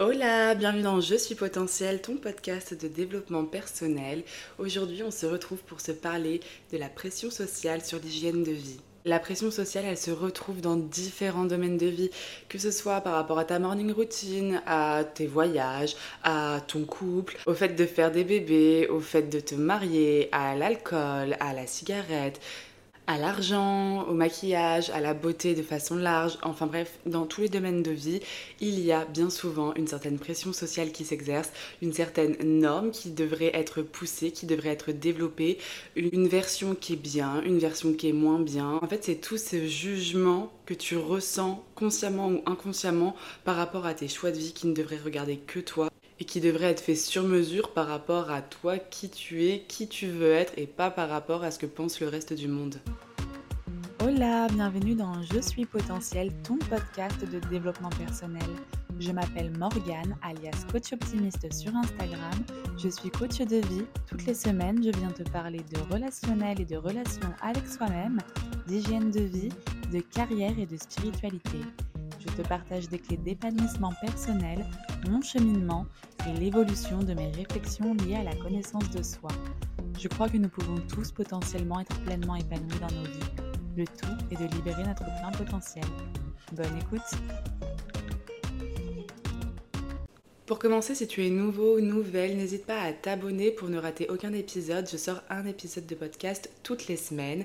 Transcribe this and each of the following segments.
Hola, bienvenue dans Je suis potentiel, ton podcast de développement personnel. Aujourd'hui, on se retrouve pour se parler de la pression sociale sur l'hygiène de vie. La pression sociale, elle se retrouve dans différents domaines de vie, que ce soit par rapport à ta morning routine, à tes voyages, à ton couple, au fait de faire des bébés, au fait de te marier, à l'alcool, à la cigarette à l'argent, au maquillage, à la beauté de façon large, enfin bref, dans tous les domaines de vie, il y a bien souvent une certaine pression sociale qui s'exerce, une certaine norme qui devrait être poussée, qui devrait être développée, une version qui est bien, une version qui est moins bien. En fait, c'est tous ces jugements que tu ressens consciemment ou inconsciemment par rapport à tes choix de vie qui ne devraient regarder que toi et qui devrait être fait sur mesure par rapport à toi, qui tu es, qui tu veux être et pas par rapport à ce que pense le reste du monde. Hola, bienvenue dans Je suis potentiel, ton podcast de développement personnel. Je m'appelle Morgane, alias coach optimiste sur Instagram. Je suis coach de vie. Toutes les semaines, je viens te parler de relationnel et de relations avec soi-même, d'hygiène de vie, de carrière et de spiritualité. Je te partage des clés d'épanouissement personnel, mon cheminement et l'évolution de mes réflexions liées à la connaissance de soi. Je crois que nous pouvons tous potentiellement être pleinement épanouis dans nos vies. Le tout est de libérer notre plein potentiel. Bonne écoute Pour commencer, si tu es nouveau ou nouvelle, n'hésite pas à t'abonner pour ne rater aucun épisode. Je sors un épisode de podcast toutes les semaines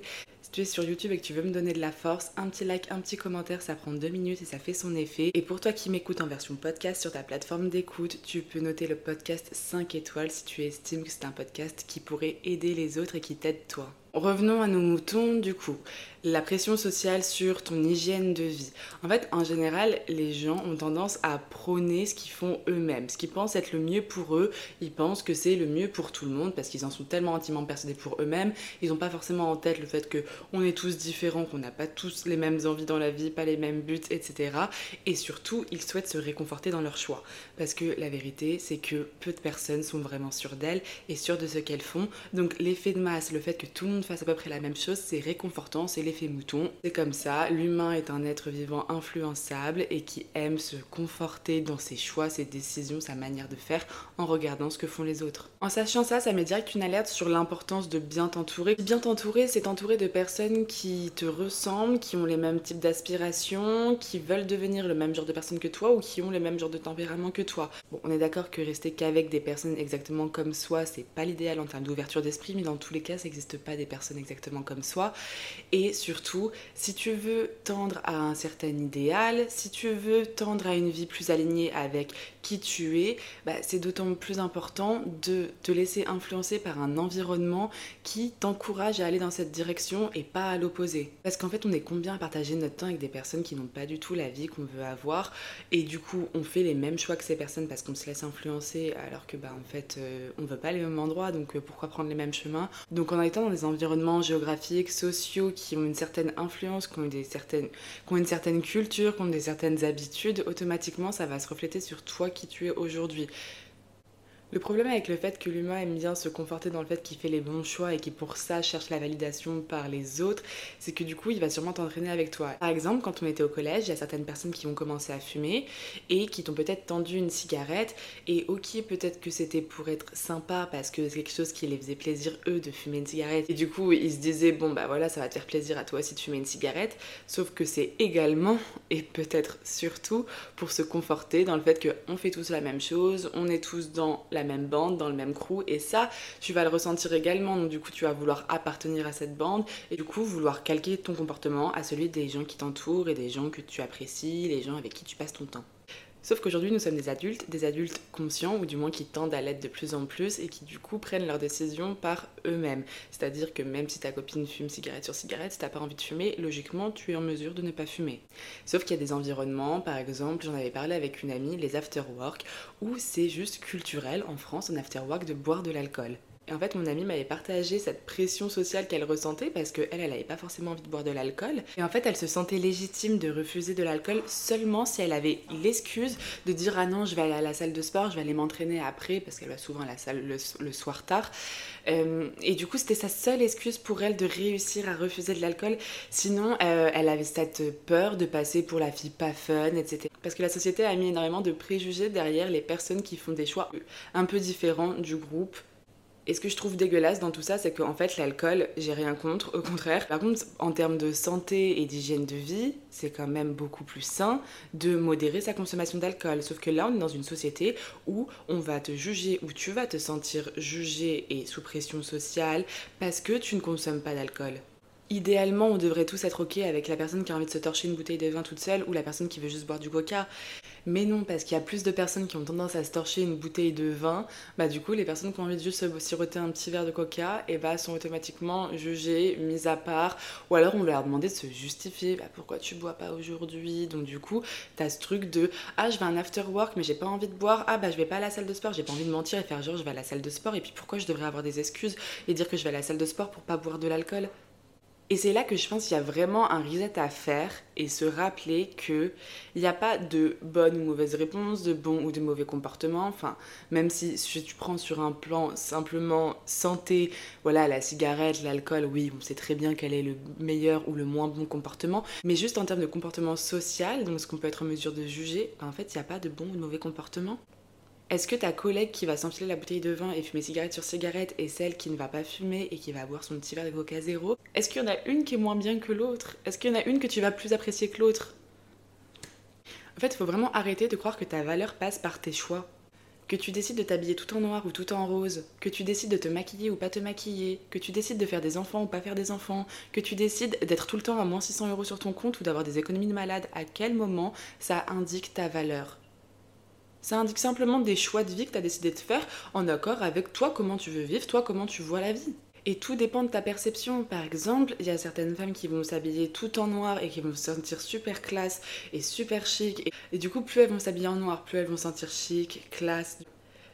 tu es sur YouTube et que tu veux me donner de la force, un petit like, un petit commentaire, ça prend deux minutes et ça fait son effet. Et pour toi qui m'écoutes en version podcast sur ta plateforme d'écoute, tu peux noter le podcast 5 étoiles si tu estimes que c'est un podcast qui pourrait aider les autres et qui t'aide toi. Revenons à nos moutons du coup. La pression sociale sur ton hygiène de vie. En fait, en général, les gens ont tendance à prôner ce qu'ils font eux-mêmes, ce qu'ils pensent être le mieux pour eux. Ils pensent que c'est le mieux pour tout le monde parce qu'ils en sont tellement intimement persuadés pour eux-mêmes. Ils n'ont pas forcément en tête le fait que on est tous différents, qu'on n'a pas tous les mêmes envies dans la vie, pas les mêmes buts, etc. Et surtout, ils souhaitent se réconforter dans leur choix. Parce que la vérité, c'est que peu de personnes sont vraiment sûres d'elles et sûres de ce qu'elles font. Donc l'effet de masse, le fait que tout le monde fasse à peu près la même chose, c'est réconfortant, c'est l'effet mouton. C'est comme ça, l'humain est un être vivant influençable et qui aime se conforter dans ses choix, ses décisions, sa manière de faire en regardant ce que font les autres. En sachant ça, ça met direct une alerte sur l'importance de bien t'entourer. Bien t'entourer, c'est t'entourer de personnes qui te ressemblent, qui ont les mêmes types d'aspirations, qui veulent devenir le même genre de personne que toi ou qui ont le même genre de tempérament que toi. Bon, on est d'accord que rester qu'avec des personnes exactement comme soi, c'est pas l'idéal en termes d'ouverture d'esprit, mais dans tous les cas, ça n'existe pas des personnes exactement comme soi. Et surtout, si tu veux tendre à un certain idéal, si tu veux tendre à une vie plus alignée avec qui tu es, bah, c'est d'autant plus important de te laisser influencer par un environnement qui t'encourage à aller dans cette direction et pas à l'opposé. Parce qu'en fait, on est combien à partager notre temps avec des personnes qui n'ont pas du tout la vie qu'on veut avoir et du coup, on fait les mêmes choix que ces personnes parce qu'on se laisse influencer alors que bah en fait, euh, on veut pas aller au même endroit donc euh, pourquoi prendre les mêmes chemins? Donc en étant dans des environnements géographiques, sociaux qui ont une certaine influence, qui ont, qui ont une certaine culture, qui ont des certaines habitudes, automatiquement ça va se refléter sur toi qui tu es aujourd'hui. Le problème avec le fait que l'humain aime bien se conforter dans le fait qu'il fait les bons choix et qu'il pour ça cherche la validation par les autres, c'est que du coup il va sûrement t'entraîner avec toi. Par exemple, quand on était au collège, il y a certaines personnes qui ont commencé à fumer et qui t'ont peut-être tendu une cigarette. Et ok peut-être que c'était pour être sympa parce que c'est quelque chose qui les faisait plaisir eux de fumer une cigarette. Et du coup ils se disaient bon bah voilà ça va te faire plaisir à toi si tu fumais une cigarette, sauf que c'est également et peut-être surtout pour se conforter dans le fait qu'on fait tous la même chose, on est tous dans la même bande, dans le même crew. Et ça, tu vas le ressentir également. Donc du coup, tu vas vouloir appartenir à cette bande et du coup vouloir calquer ton comportement à celui des gens qui t'entourent et des gens que tu apprécies, les gens avec qui tu passes ton temps. Sauf qu'aujourd'hui, nous sommes des adultes, des adultes conscients, ou du moins qui tendent à l'être de plus en plus, et qui du coup prennent leurs décisions par eux-mêmes. C'est-à-dire que même si ta copine fume cigarette sur cigarette, si t'as pas envie de fumer, logiquement, tu es en mesure de ne pas fumer. Sauf qu'il y a des environnements, par exemple, j'en avais parlé avec une amie, les after-work, où c'est juste culturel en France, en after-work, de boire de l'alcool. Et en fait, mon amie m'avait partagé cette pression sociale qu'elle ressentait parce qu'elle, elle n'avait pas forcément envie de boire de l'alcool. Et en fait, elle se sentait légitime de refuser de l'alcool seulement si elle avait l'excuse de dire Ah non, je vais aller à la salle de sport, je vais aller m'entraîner après parce qu'elle va souvent à la salle le, soir tard. Euh, et du coup, c'était sa seule excuse pour elle de réussir à refuser de l'alcool. Sinon, euh, elle avait cette peur de passer pour la fille pas fun, etc. Parce que la société a mis énormément de préjugés derrière les personnes qui font des choix un peu différents du groupe et ce que je trouve dégueulasse dans tout ça, c'est qu'en fait, l'alcool, j'ai rien contre, au contraire. Par contre, en termes de santé et d'hygiène de vie, c'est quand même beaucoup plus sain de modérer sa consommation d'alcool. Sauf que là, on est dans une société où on va te juger, où tu vas te sentir jugé et sous pression sociale parce que tu ne consommes pas d'alcool. Idéalement, on devrait tous être ok avec la personne qui a envie de se torcher une bouteille de vin toute seule ou la personne qui veut juste boire du coca. Mais non, parce qu'il y a plus de personnes qui ont tendance à se torcher une bouteille de vin, bah du coup, les personnes qui ont envie de juste siroter un petit verre de coca, et eh bah sont automatiquement jugées, mises à part, ou alors on leur demandait de se justifier, bah pourquoi tu bois pas aujourd'hui? Donc du coup, t'as ce truc de ah je vais un after work mais j'ai pas envie de boire, ah bah je vais pas à la salle de sport, j'ai pas envie de mentir et faire genre je vais à la salle de sport, et puis pourquoi je devrais avoir des excuses et dire que je vais à la salle de sport pour pas boire de l'alcool? Et c'est là que je pense qu'il y a vraiment un reset à faire et se rappeler qu'il n'y a pas de bonne ou mauvaise réponse, de bon ou de mauvais comportement. Enfin, même si, si tu prends sur un plan simplement santé, voilà, la cigarette, l'alcool, oui, on sait très bien quel est le meilleur ou le moins bon comportement. Mais juste en termes de comportement social, donc ce qu'on peut être en mesure de juger, ben, en fait, il n'y a pas de bon ou de mauvais comportement. Est-ce que ta collègue qui va s'enfiler la bouteille de vin et fumer cigarette sur cigarette est celle qui ne va pas fumer et qui va boire son petit verre de coca zéro Est-ce qu'il y en a une qui est moins bien que l'autre? Est-ce qu'il y en a une que tu vas plus apprécier que l'autre? En fait, il faut vraiment arrêter de croire que ta valeur passe par tes choix. Que tu décides de t'habiller tout en noir ou tout en rose, que tu décides de te maquiller ou pas te maquiller, que tu décides de faire des enfants ou pas faire des enfants, que tu décides d'être tout le temps à moins 600 euros sur ton compte ou d'avoir des économies de malade, à quel moment ça indique ta valeur? Ça indique simplement des choix de vie que tu as décidé de faire en accord avec toi, comment tu veux vivre, toi, comment tu vois la vie. Et tout dépend de ta perception. Par exemple, il y a certaines femmes qui vont s'habiller tout en noir et qui vont se sentir super classe et super chic. Et, du coup, plus elles vont s'habiller en noir, plus elles vont se sentir chic, classe.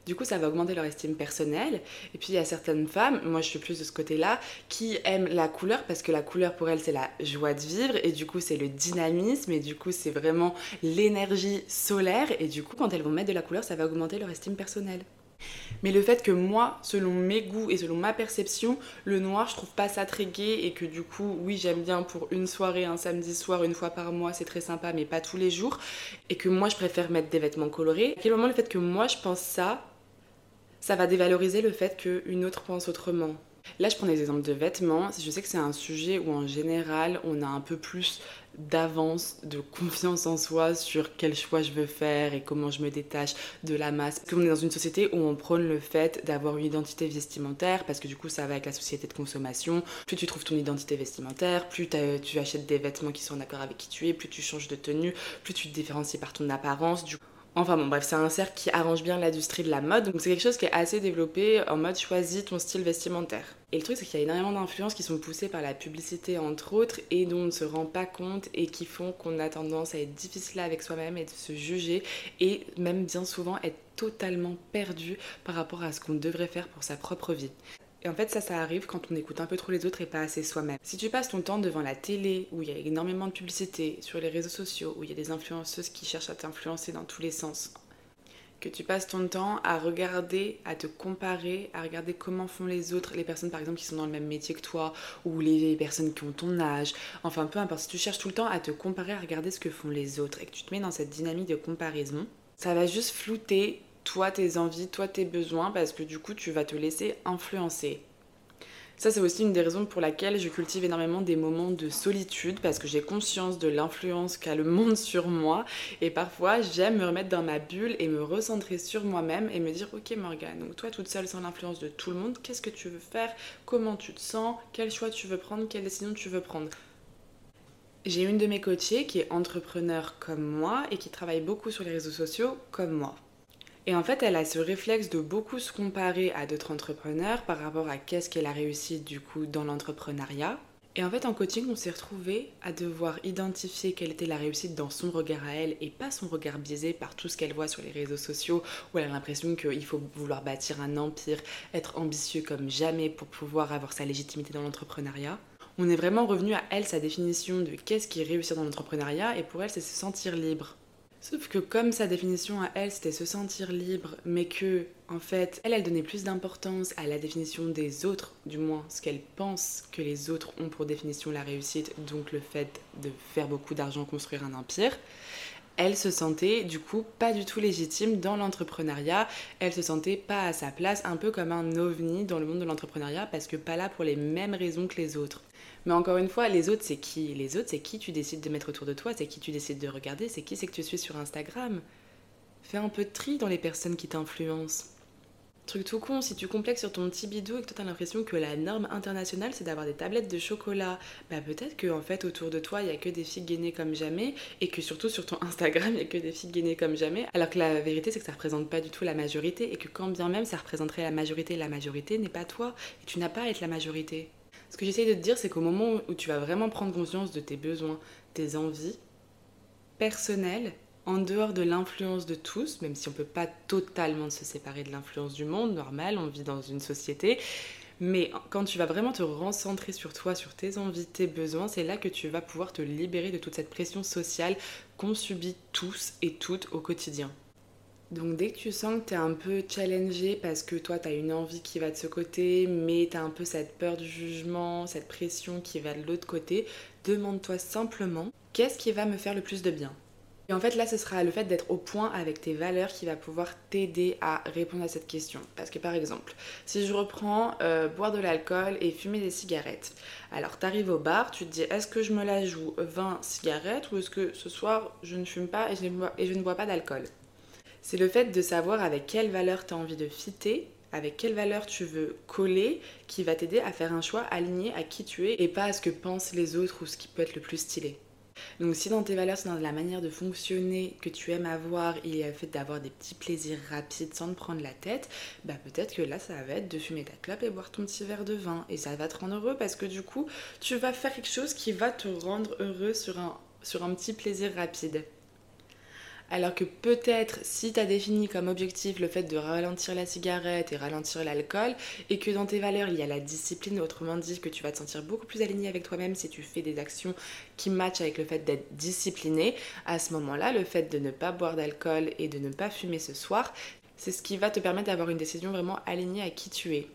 Du coup, ça va augmenter leur estime personnelle. Et puis, il y a certaines femmes, moi je suis plus de ce côté-là, qui aiment la couleur parce que la couleur pour elles, c'est la joie de vivre. Et du coup, c'est le dynamisme. Et du coup, c'est vraiment l'énergie solaire. Et du coup, quand elles vont mettre de la couleur, ça va augmenter leur estime personnelle. Mais le fait que moi, selon mes goûts et selon ma perception, le noir, je trouve pas ça très gai et que du coup, oui, j'aime bien pour une soirée, un samedi soir, une fois par mois, c'est très sympa, mais pas tous les jours. Et que moi, je préfère mettre des vêtements colorés. À quel moment le fait que moi, je pense ça, ça va dévaloriser le fait qu'une autre pense autrement. Là, je prends des exemples de vêtements. Je sais que c'est un sujet où en général, on a un peu plus d'avance, de confiance en soi sur quel choix je veux faire et comment je me détache de la masse. Parce qu'on est dans une société où on prône le fait d'avoir une identité vestimentaire parce que du coup ça va avec la société de consommation. Plus tu trouves ton identité vestimentaire, plus tu achètes des vêtements qui sont en accord avec qui tu es, plus tu changes de tenue, plus tu te différencies par ton apparence. Du Enfin bon, bref, c'est un cercle qui arrange bien l'industrie de la mode. Donc c'est quelque chose qui est assez développé en mode choisis ton style vestimentaire. Et le truc, c'est qu'il y a énormément d'influences qui sont poussées par la publicité, entre autres, et dont on ne se rend pas compte et qui font qu'on a tendance à être difficile avec soi-même et de se juger et même bien souvent être totalement perdu par rapport à ce qu'on devrait faire pour sa propre vie. Et en fait, ça, ça arrive quand on écoute un peu trop les autres et pas assez soi-même. Si tu passes ton temps devant la télé, où il y a énormément de publicité, sur les réseaux sociaux, où il y a des influenceuses qui cherchent à t'influencer dans tous les sens, que tu passes ton temps à regarder, à te comparer, à regarder comment font les autres, les personnes par exemple qui sont dans le même métier que toi, ou les personnes qui ont ton âge, enfin peu importe, si tu cherches tout le temps à te comparer, à regarder ce que font les autres, et que tu te mets dans cette dynamique de comparaison, ça va juste flouter toi tes envies, toi tes besoins, parce que du coup tu vas te laisser influencer. Ça, c'est aussi une des raisons pour laquelle je cultive énormément des moments de solitude parce que j'ai conscience de l'influence qu'a le monde sur moi. Et parfois, j'aime me remettre dans ma bulle et me recentrer sur moi-même et me dire Ok, Morgane, donc toi toute seule sans l'influence de tout le monde, qu'est-ce que tu veux faire? Comment tu te sens? Quel choix tu veux prendre? Quelle décision tu veux prendre? J'ai une de mes coachées qui est entrepreneur comme moi et qui travaille beaucoup sur les réseaux sociaux comme moi. Et en fait, elle a ce réflexe de beaucoup se comparer à d'autres entrepreneurs par rapport à qu'est-ce qu'elle a réussi du coup dans l'entrepreneuriat. Et en fait, en coaching, on s'est retrouvé à devoir identifier quelle était la réussite dans son regard à elle et pas son regard biaisé par tout ce qu'elle voit sur les réseaux sociaux où elle a l'impression qu'il faut vouloir bâtir un empire, être ambitieux comme jamais pour pouvoir avoir sa légitimité dans l'entrepreneuriat. On est vraiment revenu à elle, sa définition de qu'est-ce qui est réussir dans l'entrepreneuriat et pour elle, c'est se sentir libre. Sauf que comme sa définition à elle, c'était se sentir libre, mais que, en fait, elle, elle donnait plus d'importance à la définition des autres, du moins ce qu'elle pense que les autres ont pour définition la réussite, donc le fait de faire beaucoup d'argent, construire un empire, elle se sentait du coup pas du tout légitime dans l'entrepreneuriat, elle se sentait pas à sa place, un peu comme un ovni dans le monde de l'entrepreneuriat parce que pas là pour les mêmes raisons que les autres. Mais encore une fois, les autres c'est qui Les autres c'est qui tu décides de mettre autour de toi, c'est qui tu décides de regarder, c'est qui c'est que tu suis sur Instagram. Fais un peu de tri dans les personnes qui t'influencent. Truc tout con, si tu complexes sur ton petit bidou et que toi t'as l'impression que la norme internationale c'est d'avoir des tablettes de chocolat, bah peut-être que en fait autour de toi il y a que des filles gainées comme jamais et que surtout sur ton Instagram il y a que des filles gainées comme jamais, alors que la vérité c'est que ça représente pas du tout la majorité et que quand bien même ça représenterait la majorité, la majorité n'est pas toi et tu n'as pas à être la majorité. Ce que j'essaye de te dire c'est qu'au moment où tu vas vraiment prendre conscience de tes besoins, tes envies personnelles en dehors de l'influence de tous, même si on ne peut pas totalement se séparer de l'influence du monde, normal, on vit dans une société, mais quand tu vas vraiment te recentrer sur toi, sur tes envies, tes besoins, c'est là que tu vas pouvoir te libérer de toute cette pression sociale qu'on subit tous et toutes au quotidien. Donc dès que tu sens que tu es un peu challengé parce que toi tu as une envie qui va de ce côté, mais tu as un peu cette peur du jugement, cette pression qui va de l'autre côté, demande-toi simplement qu'est-ce qui va me faire le plus de bien? Et en fait, là, ce sera le fait d'être au point avec tes valeurs qui va pouvoir t'aider à répondre à cette question. Parce que par exemple, si je reprends euh, boire de l'alcool et fumer des cigarettes, alors tu arrives au bar, tu te dis est-ce que je me la joue? 20 cigarettes ou est-ce que ce soir je ne fume pas et je ne bois pas d'alcool? C'est le fait de savoir avec quelle valeur tu as envie de fitter avec quelle valeur tu veux coller qui va t'aider à faire un choix aligné à qui tu es et pas à ce que pensent les autres ou ce qui peut être le plus stylé. Donc si dans tes valeurs, c'est dans la manière de fonctionner que tu aimes avoir, il y a le fait d'avoir des petits plaisirs rapides sans te prendre la tête, bah peut-être que là, ça va être de fumer ta clope et boire ton petit verre de vin. Et ça va te rendre heureux parce que du coup, tu vas faire quelque chose qui va te rendre heureux sur un, sur un petit plaisir rapide. Alors que peut-être si tu as défini comme objectif le fait de ralentir la cigarette et ralentir l'alcool, et que dans tes valeurs il y a la discipline, autrement dit que tu vas te sentir beaucoup plus aligné avec toi-même si tu fais des actions qui matchent avec le fait d'être discipliné, à ce moment-là, le fait de ne pas boire d'alcool et de ne pas fumer ce soir, c'est ce qui va te permettre d'avoir une décision vraiment alignée à qui tu es.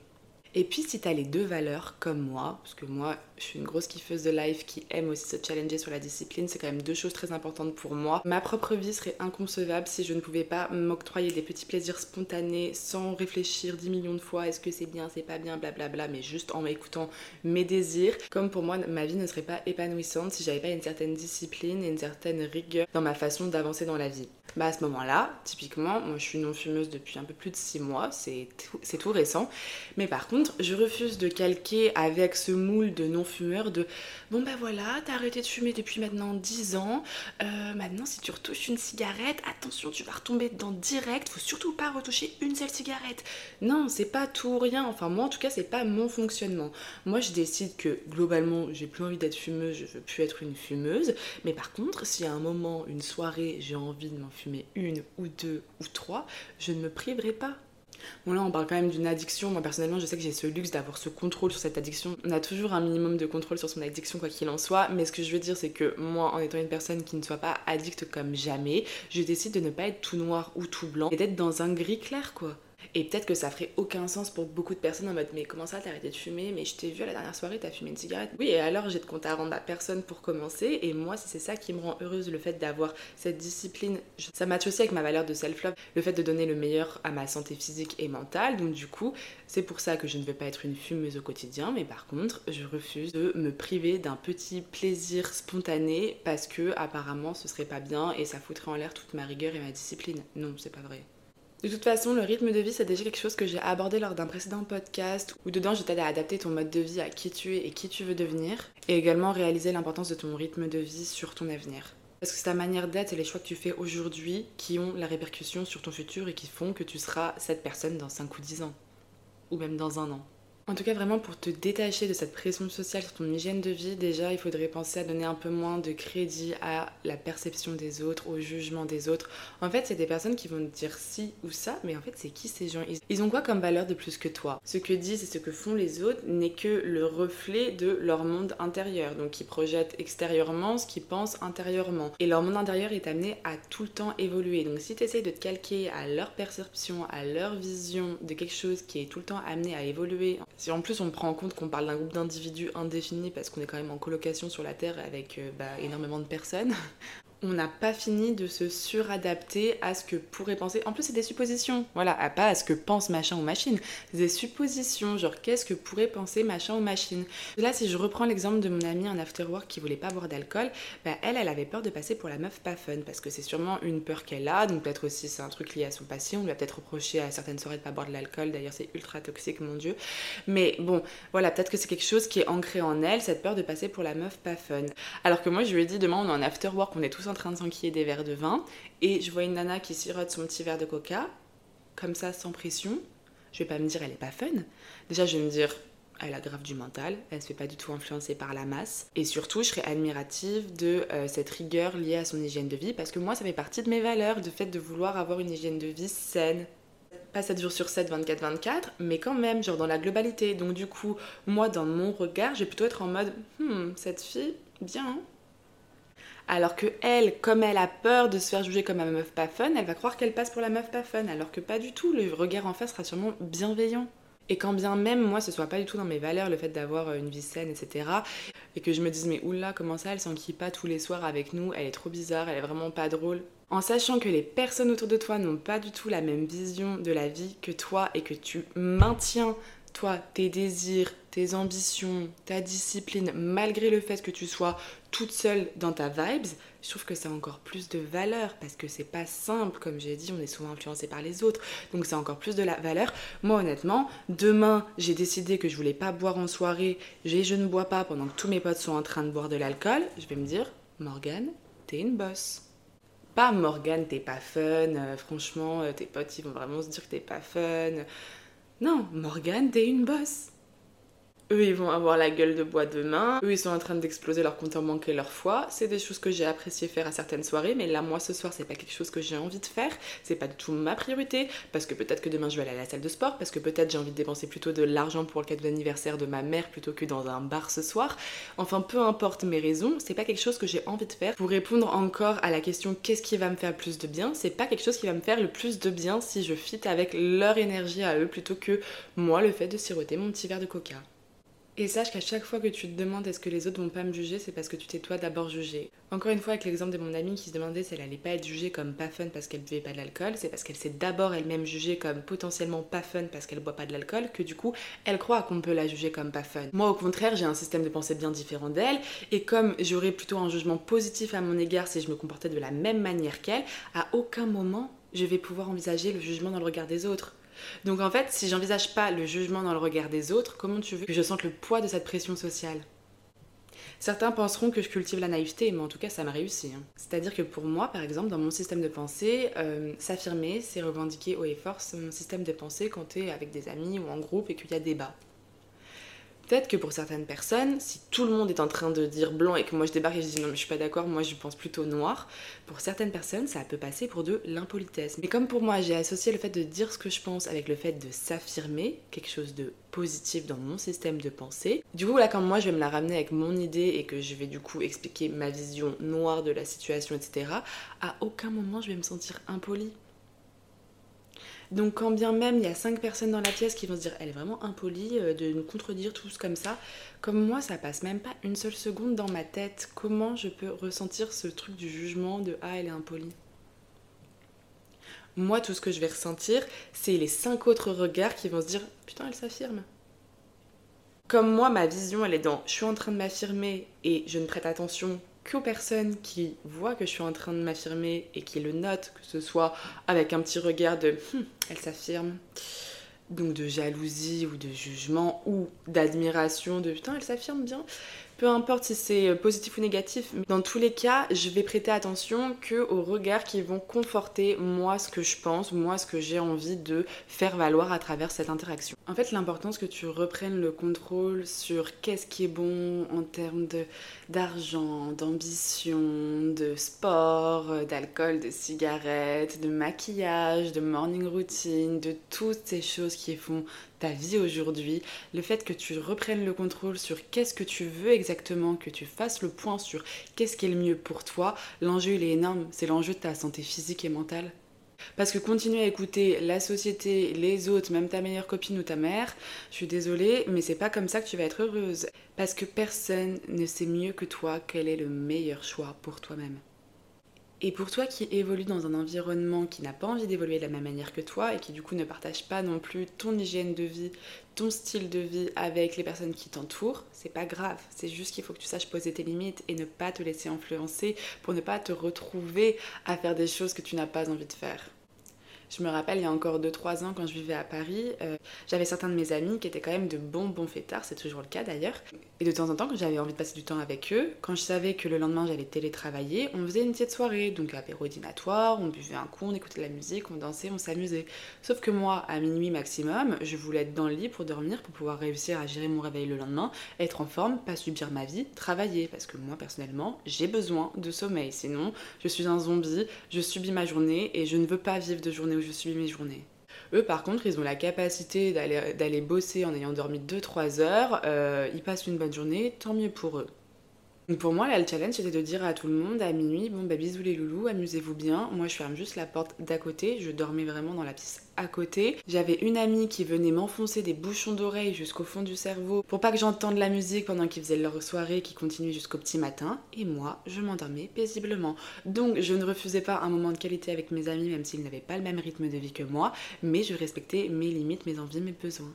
Et puis si tu as les deux valeurs comme moi, parce que moi je suis une grosse kiffeuse de life qui aime aussi se challenger sur la discipline, c'est quand même deux choses très importantes pour moi. Ma propre vie serait inconcevable si je ne pouvais pas m'octroyer des petits plaisirs spontanés sans réfléchir 10 millions de fois est-ce que c'est bien, c'est pas bien, blablabla, mais juste en m'écoutant mes désirs. Comme pour moi ma vie ne serait pas épanouissante si j'avais pas une certaine discipline et une certaine rigueur dans ma façon d'avancer dans la vie. Bah à ce moment-là, typiquement, moi je suis non fumeuse depuis un peu plus de 6 mois, c'est tout, tout récent, mais par contre je refuse de calquer avec ce moule de non-fumeur de bon bah voilà, t'as arrêté de fumer depuis maintenant 10 ans, euh, maintenant si tu retouches une cigarette, attention, tu vas retomber dedans direct, faut surtout pas retoucher une seule cigarette. Non, c'est pas tout ou rien, enfin moi en tout cas, c'est pas mon fonctionnement. Moi je décide que globalement, j'ai plus envie d'être fumeuse, je veux plus être une fumeuse, mais par contre, si à un moment, une soirée, j'ai envie de m'en fumer une ou deux ou trois, je ne me priverai pas. Bon là on parle quand même d'une addiction, moi personnellement je sais que j'ai ce luxe d'avoir ce contrôle sur cette addiction. On a toujours un minimum de contrôle sur son addiction quoi qu'il en soit, mais ce que je veux dire c'est que moi en étant une personne qui ne soit pas addicte comme jamais, je décide de ne pas être tout noir ou tout blanc et d'être dans un gris clair quoi. Et peut-être que ça ferait aucun sens pour beaucoup de personnes en mode mais comment ça t'as arrêté de fumer? Mais je t'ai vu à la dernière soirée, t'as fumé une cigarette. Oui, et alors j'ai de compte à rendre à personne pour commencer. Et moi, c'est ça qui me rend heureuse, le fait d'avoir cette discipline. Ça match aussi avec ma valeur de self-love, le fait de donner le meilleur à ma santé physique et mentale. Donc du coup, c'est pour ça que je ne veux pas être une fumeuse au quotidien. Mais par contre, je refuse de me priver d'un petit plaisir spontané parce que apparemment ce serait pas bien et ça foutrait en l'air toute ma rigueur et ma discipline. Non, c'est pas vrai. De toute façon, le rythme de vie, c'est déjà quelque chose que j'ai abordé lors d'un précédent podcast où dedans je t'aide à adapter ton mode de vie à qui tu es et qui tu veux devenir et également réaliser l'importance de ton rythme de vie sur ton avenir. Parce que c'est ta manière d'être et les choix que tu fais aujourd'hui qui ont la répercussion sur ton futur et qui font que tu seras cette personne dans 5 ou 10 ans. Ou même dans un an. En tout cas, vraiment pour te détacher de cette pression sociale sur ton hygiène de vie, déjà, il faudrait penser à donner un peu moins de crédit à la perception des autres, au jugement des autres. En fait, c'est des personnes qui vont te dire ci ou ça, mais en fait, c'est qui ces gens? Ils ont quoi comme valeur de plus que toi? Ce que disent et ce que font les autres n'est que le reflet de leur monde intérieur. Donc, ils projettent extérieurement ce qu'ils pensent intérieurement. Et leur monde intérieur est amené à tout le temps évoluer. Donc, si tu essayes de te calquer à leur perception, à leur vision de quelque chose qui est tout le temps amené à évoluer, si en plus on prend en compte qu'on parle d'un groupe d'individus indéfinis parce qu'on est quand même en colocation sur la Terre avec euh, bah, énormément de personnes, on n'a pas fini de se suradapter à ce que pourrait penser. En plus, c'est des suppositions, voilà, pas à ce que pense machin ou machine. C'est des suppositions, genre qu'est-ce que pourrait penser machin ou machine. Là, si je reprends l'exemple de mon amie en afterwork qui voulait pas boire d'alcool, bah, elle, elle avait peur de passer pour la meuf pas fun parce que c'est sûrement une peur qu'elle a, donc peut-être aussi c'est un truc lié à son passé. On lui a peut-être reproché à certaines soirées de pas boire de l'alcool, d'ailleurs, c'est ultra toxique, mon dieu. Mais bon, voilà, peut-être que c'est quelque chose qui est ancré en elle, cette peur de passer pour la meuf pas fun. Alors que moi, je lui ai dit demain, on est en afterwork, on est tous en train de s'enquiller des verres de vin, et je vois une nana qui sirote son petit verre de coca, comme ça, sans pression. Je vais pas me dire elle est pas fun. Déjà, je vais me dire elle a grave du mental, elle se fait pas du tout influencer par la masse. Et surtout, je serais admirative de euh, cette rigueur liée à son hygiène de vie, parce que moi, ça fait partie de mes valeurs, le fait de vouloir avoir une hygiène de vie saine. Pas 7 jours sur 7, 24-24, mais quand même, genre dans la globalité. Donc du coup, moi, dans mon regard, je vais plutôt être en mode, hmm, cette fille, bien, hein. Alors que elle, comme elle a peur de se faire juger comme un meuf pas fun, elle va croire qu'elle passe pour la meuf pas fun, alors que pas du tout. Le regard en face sera sûrement bienveillant. Et quand bien même moi ce soit pas du tout dans mes valeurs, le fait d'avoir euh, une vie saine, etc. Et que je me dise mais oula comment ça elle s'enquille pas tous les soirs avec nous, elle est trop bizarre, elle est vraiment pas drôle. En sachant que les personnes autour de toi n'ont pas du tout la même vision de la vie que toi et que tu maintiens toi, tes désirs, tes ambitions, ta discipline, malgré le fait que tu sois toute seule dans ta vibes, je trouve que ça a encore plus de valeur parce que c'est pas simple, comme j'ai dit, on est souvent influencé par les autres, donc c'est encore plus de la valeur. Moi, honnêtement, demain, j'ai décidé que je voulais pas boire en soirée, et je ne bois pas pendant que tous mes potes sont en train de boire de l'alcool, je vais me dire, Morgane, t'es une bosse. Pas Morgane, t'es pas fun, euh, franchement, euh, tes potes ils vont vraiment se dire que t'es pas fun. Non, Morgane, t'es une bosse. Eux, ils vont avoir la gueule de bois demain. Eux, ils sont en train d'exploser leur compte en banque et leur foi. C'est des choses que j'ai apprécié faire à certaines soirées, mais là, moi, ce soir, c'est pas quelque chose que j'ai envie de faire. C'est pas du tout ma priorité, parce que peut-être que demain, je vais aller à la salle de sport, parce que peut-être j'ai envie de dépenser plutôt de l'argent pour le cadeau d'anniversaire de ma mère plutôt que dans un bar ce soir. Enfin, peu importe mes raisons, c'est pas quelque chose que j'ai envie de faire. Pour répondre encore à la question qu'est-ce qui va me faire plus de bien, c'est pas quelque chose qui va me faire le plus de bien si je fit avec leur énergie à eux plutôt que moi le fait de siroter mon petit verre de coca. Et sache qu'à chaque fois que tu te demandes est-ce que les autres vont pas me juger, c'est parce que tu t'es toi d'abord jugé. Encore une fois, avec l'exemple de mon amie qui se demandait si elle allait pas être jugée comme pas fun parce qu'elle buvait pas de l'alcool, c'est parce qu'elle s'est d'abord elle-même jugée comme potentiellement pas fun parce qu'elle boit pas de l'alcool que du coup, elle croit qu'on peut la juger comme pas fun. Moi, au contraire, j'ai un système de pensée bien différent d'elle et comme j'aurais plutôt un jugement positif à mon égard si je me comportais de la même manière qu'elle, à aucun moment je vais pouvoir envisager le jugement dans le regard des autres. Donc en fait, si j'envisage pas le jugement dans le regard des autres, comment tu veux que je sente le poids de cette pression sociale? Certains penseront que je cultive la naïveté, mais en tout cas, ça m'a réussi. Hein. C'est-à-dire que pour moi, par exemple, dans mon système de pensée, euh, s'affirmer, c'est revendiquer haut et fort mon système de pensée quand tu es avec des amis ou en groupe et qu'il y a débat. Peut-être que pour certaines personnes, si tout le monde est en train de dire blanc et que moi je débarque et je dis non mais je suis pas d'accord, moi je pense plutôt noir, pour certaines personnes ça peut passer pour de l'impolitesse. Mais comme pour moi j'ai associé le fait de dire ce que je pense avec le fait de s'affirmer, quelque chose de positif dans mon système de pensée, du coup là quand moi je vais me la ramener avec mon idée et que je vais du coup expliquer ma vision noire de la situation, etc., à aucun moment je vais me sentir impolie. Donc quand bien même il y a cinq personnes dans la pièce qui vont se dire elle est vraiment impolie euh, de nous contredire tous comme ça, comme moi ça passe même pas une seule seconde dans ma tête. Comment je peux ressentir ce truc du jugement de ah elle est impolie? Moi tout ce que je vais ressentir c'est les cinq autres regards qui vont se dire putain elle s'affirme. Comme moi ma vision elle est dans je suis en train de m'affirmer et je ne prête attention qu'aux personnes qui voient que je suis en train de m'affirmer et qui le notent, que ce soit avec un petit regard de hum, elle s'affirme, donc de jalousie ou de jugement ou d'admiration de putain elle s'affirme bien peu importe si c'est euh, positif ou négatif, dans tous les cas, je vais prêter attention que aux regards qui vont conforter moi ce que je pense, moi ce que j'ai envie de faire valoir à travers cette interaction. En fait, l'important c'est que tu reprennes le contrôle sur qu'est-ce qui est bon en termes d'argent, d'ambition, de sport, euh, d'alcool, de cigarettes, de maquillage, de morning routine, de toutes ces choses qui font ta vie aujourd'hui, le fait que tu reprennes le contrôle sur qu'est-ce que tu veux exactement, que tu fasses le point sur qu'est-ce qui est le mieux pour toi, l'enjeu il est énorme, c'est l'enjeu de ta santé physique et mentale. Parce que continuer à écouter la société, les autres, même ta meilleure copine ou ta mère, je suis désolée, mais c'est pas comme ça que tu vas être heureuse. Parce que personne ne sait mieux que toi quel est le meilleur choix pour toi-même. Et pour toi qui évolue dans un environnement qui n'a pas envie d'évoluer de la même manière que toi et qui du coup ne partage pas non plus ton hygiène de vie, ton style de vie avec les personnes qui t'entourent, c'est pas grave. C'est juste qu'il faut que tu saches poser tes limites et ne pas te laisser influencer pour ne pas te retrouver à faire des choses que tu n'as pas envie de faire. Je me rappelle, il y a encore 2-3 ans, quand je vivais à Paris, euh, j'avais certains de mes amis qui étaient quand même de bons bons fêtards, c'est toujours le cas d'ailleurs. Et de temps en temps, quand j'avais envie de passer du temps avec eux, quand je savais que le lendemain j'allais télétravailler, on faisait une petite soirée, donc apéro dînatoire, on buvait un coup, on écoutait de la musique, on dansait, on s'amusait. Sauf que moi, à minuit maximum, je voulais être dans le lit pour dormir, pour pouvoir réussir à gérer mon réveil le lendemain, être en forme, pas subir ma vie, travailler, parce que moi personnellement, j'ai besoin de sommeil, sinon je suis un zombie, je subis ma journée et je ne veux pas vivre de journée je subis mes journées. Eux, par contre, ils ont la capacité d'aller bosser en ayant dormi 2-3 heures. Euh, ils passent une bonne journée, tant mieux pour eux. Pour moi, là, le challenge, c'était de dire à tout le monde à minuit, bon, bah bisous les loulous, amusez-vous bien. Moi, je ferme juste la porte d'à côté. Je dormais vraiment dans la piste à côté. J'avais une amie qui venait m'enfoncer des bouchons d'oreilles jusqu'au fond du cerveau pour pas que j'entende la musique pendant qu'ils faisaient leur soirée qui continuait jusqu'au petit matin. Et moi, je m'endormais paisiblement. Donc, je ne refusais pas un moment de qualité avec mes amis, même s'ils n'avaient pas le même rythme de vie que moi, mais je respectais mes limites, mes envies, mes besoins.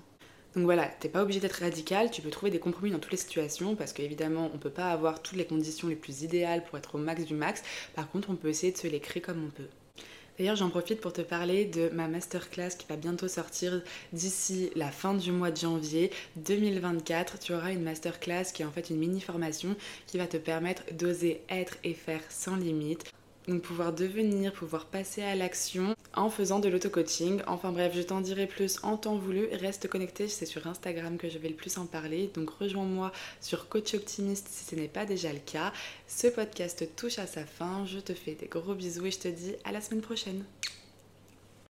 Donc voilà, t'es pas obligé d'être radical, tu peux trouver des compromis dans toutes les situations parce qu'évidemment on peut pas avoir toutes les conditions les plus idéales pour être au max du max, par contre on peut essayer de se les créer comme on peut. D'ailleurs, j'en profite pour te parler de ma masterclass qui va bientôt sortir d'ici la fin du mois de janvier 2024. Tu auras une masterclass qui est en fait une mini formation qui va te permettre d'oser être et faire sans limite donc pouvoir devenir, pouvoir passer à l'action en faisant de l'auto-coaching. Enfin bref, je t'en dirai plus en temps voulu. Reste connecté, c'est sur Instagram que je vais le plus en parler. Donc rejoins-moi sur Coach Optimiste si ce n'est pas déjà le cas. Ce podcast touche à sa fin. Je te fais des gros bisous et je te dis à la semaine prochaine.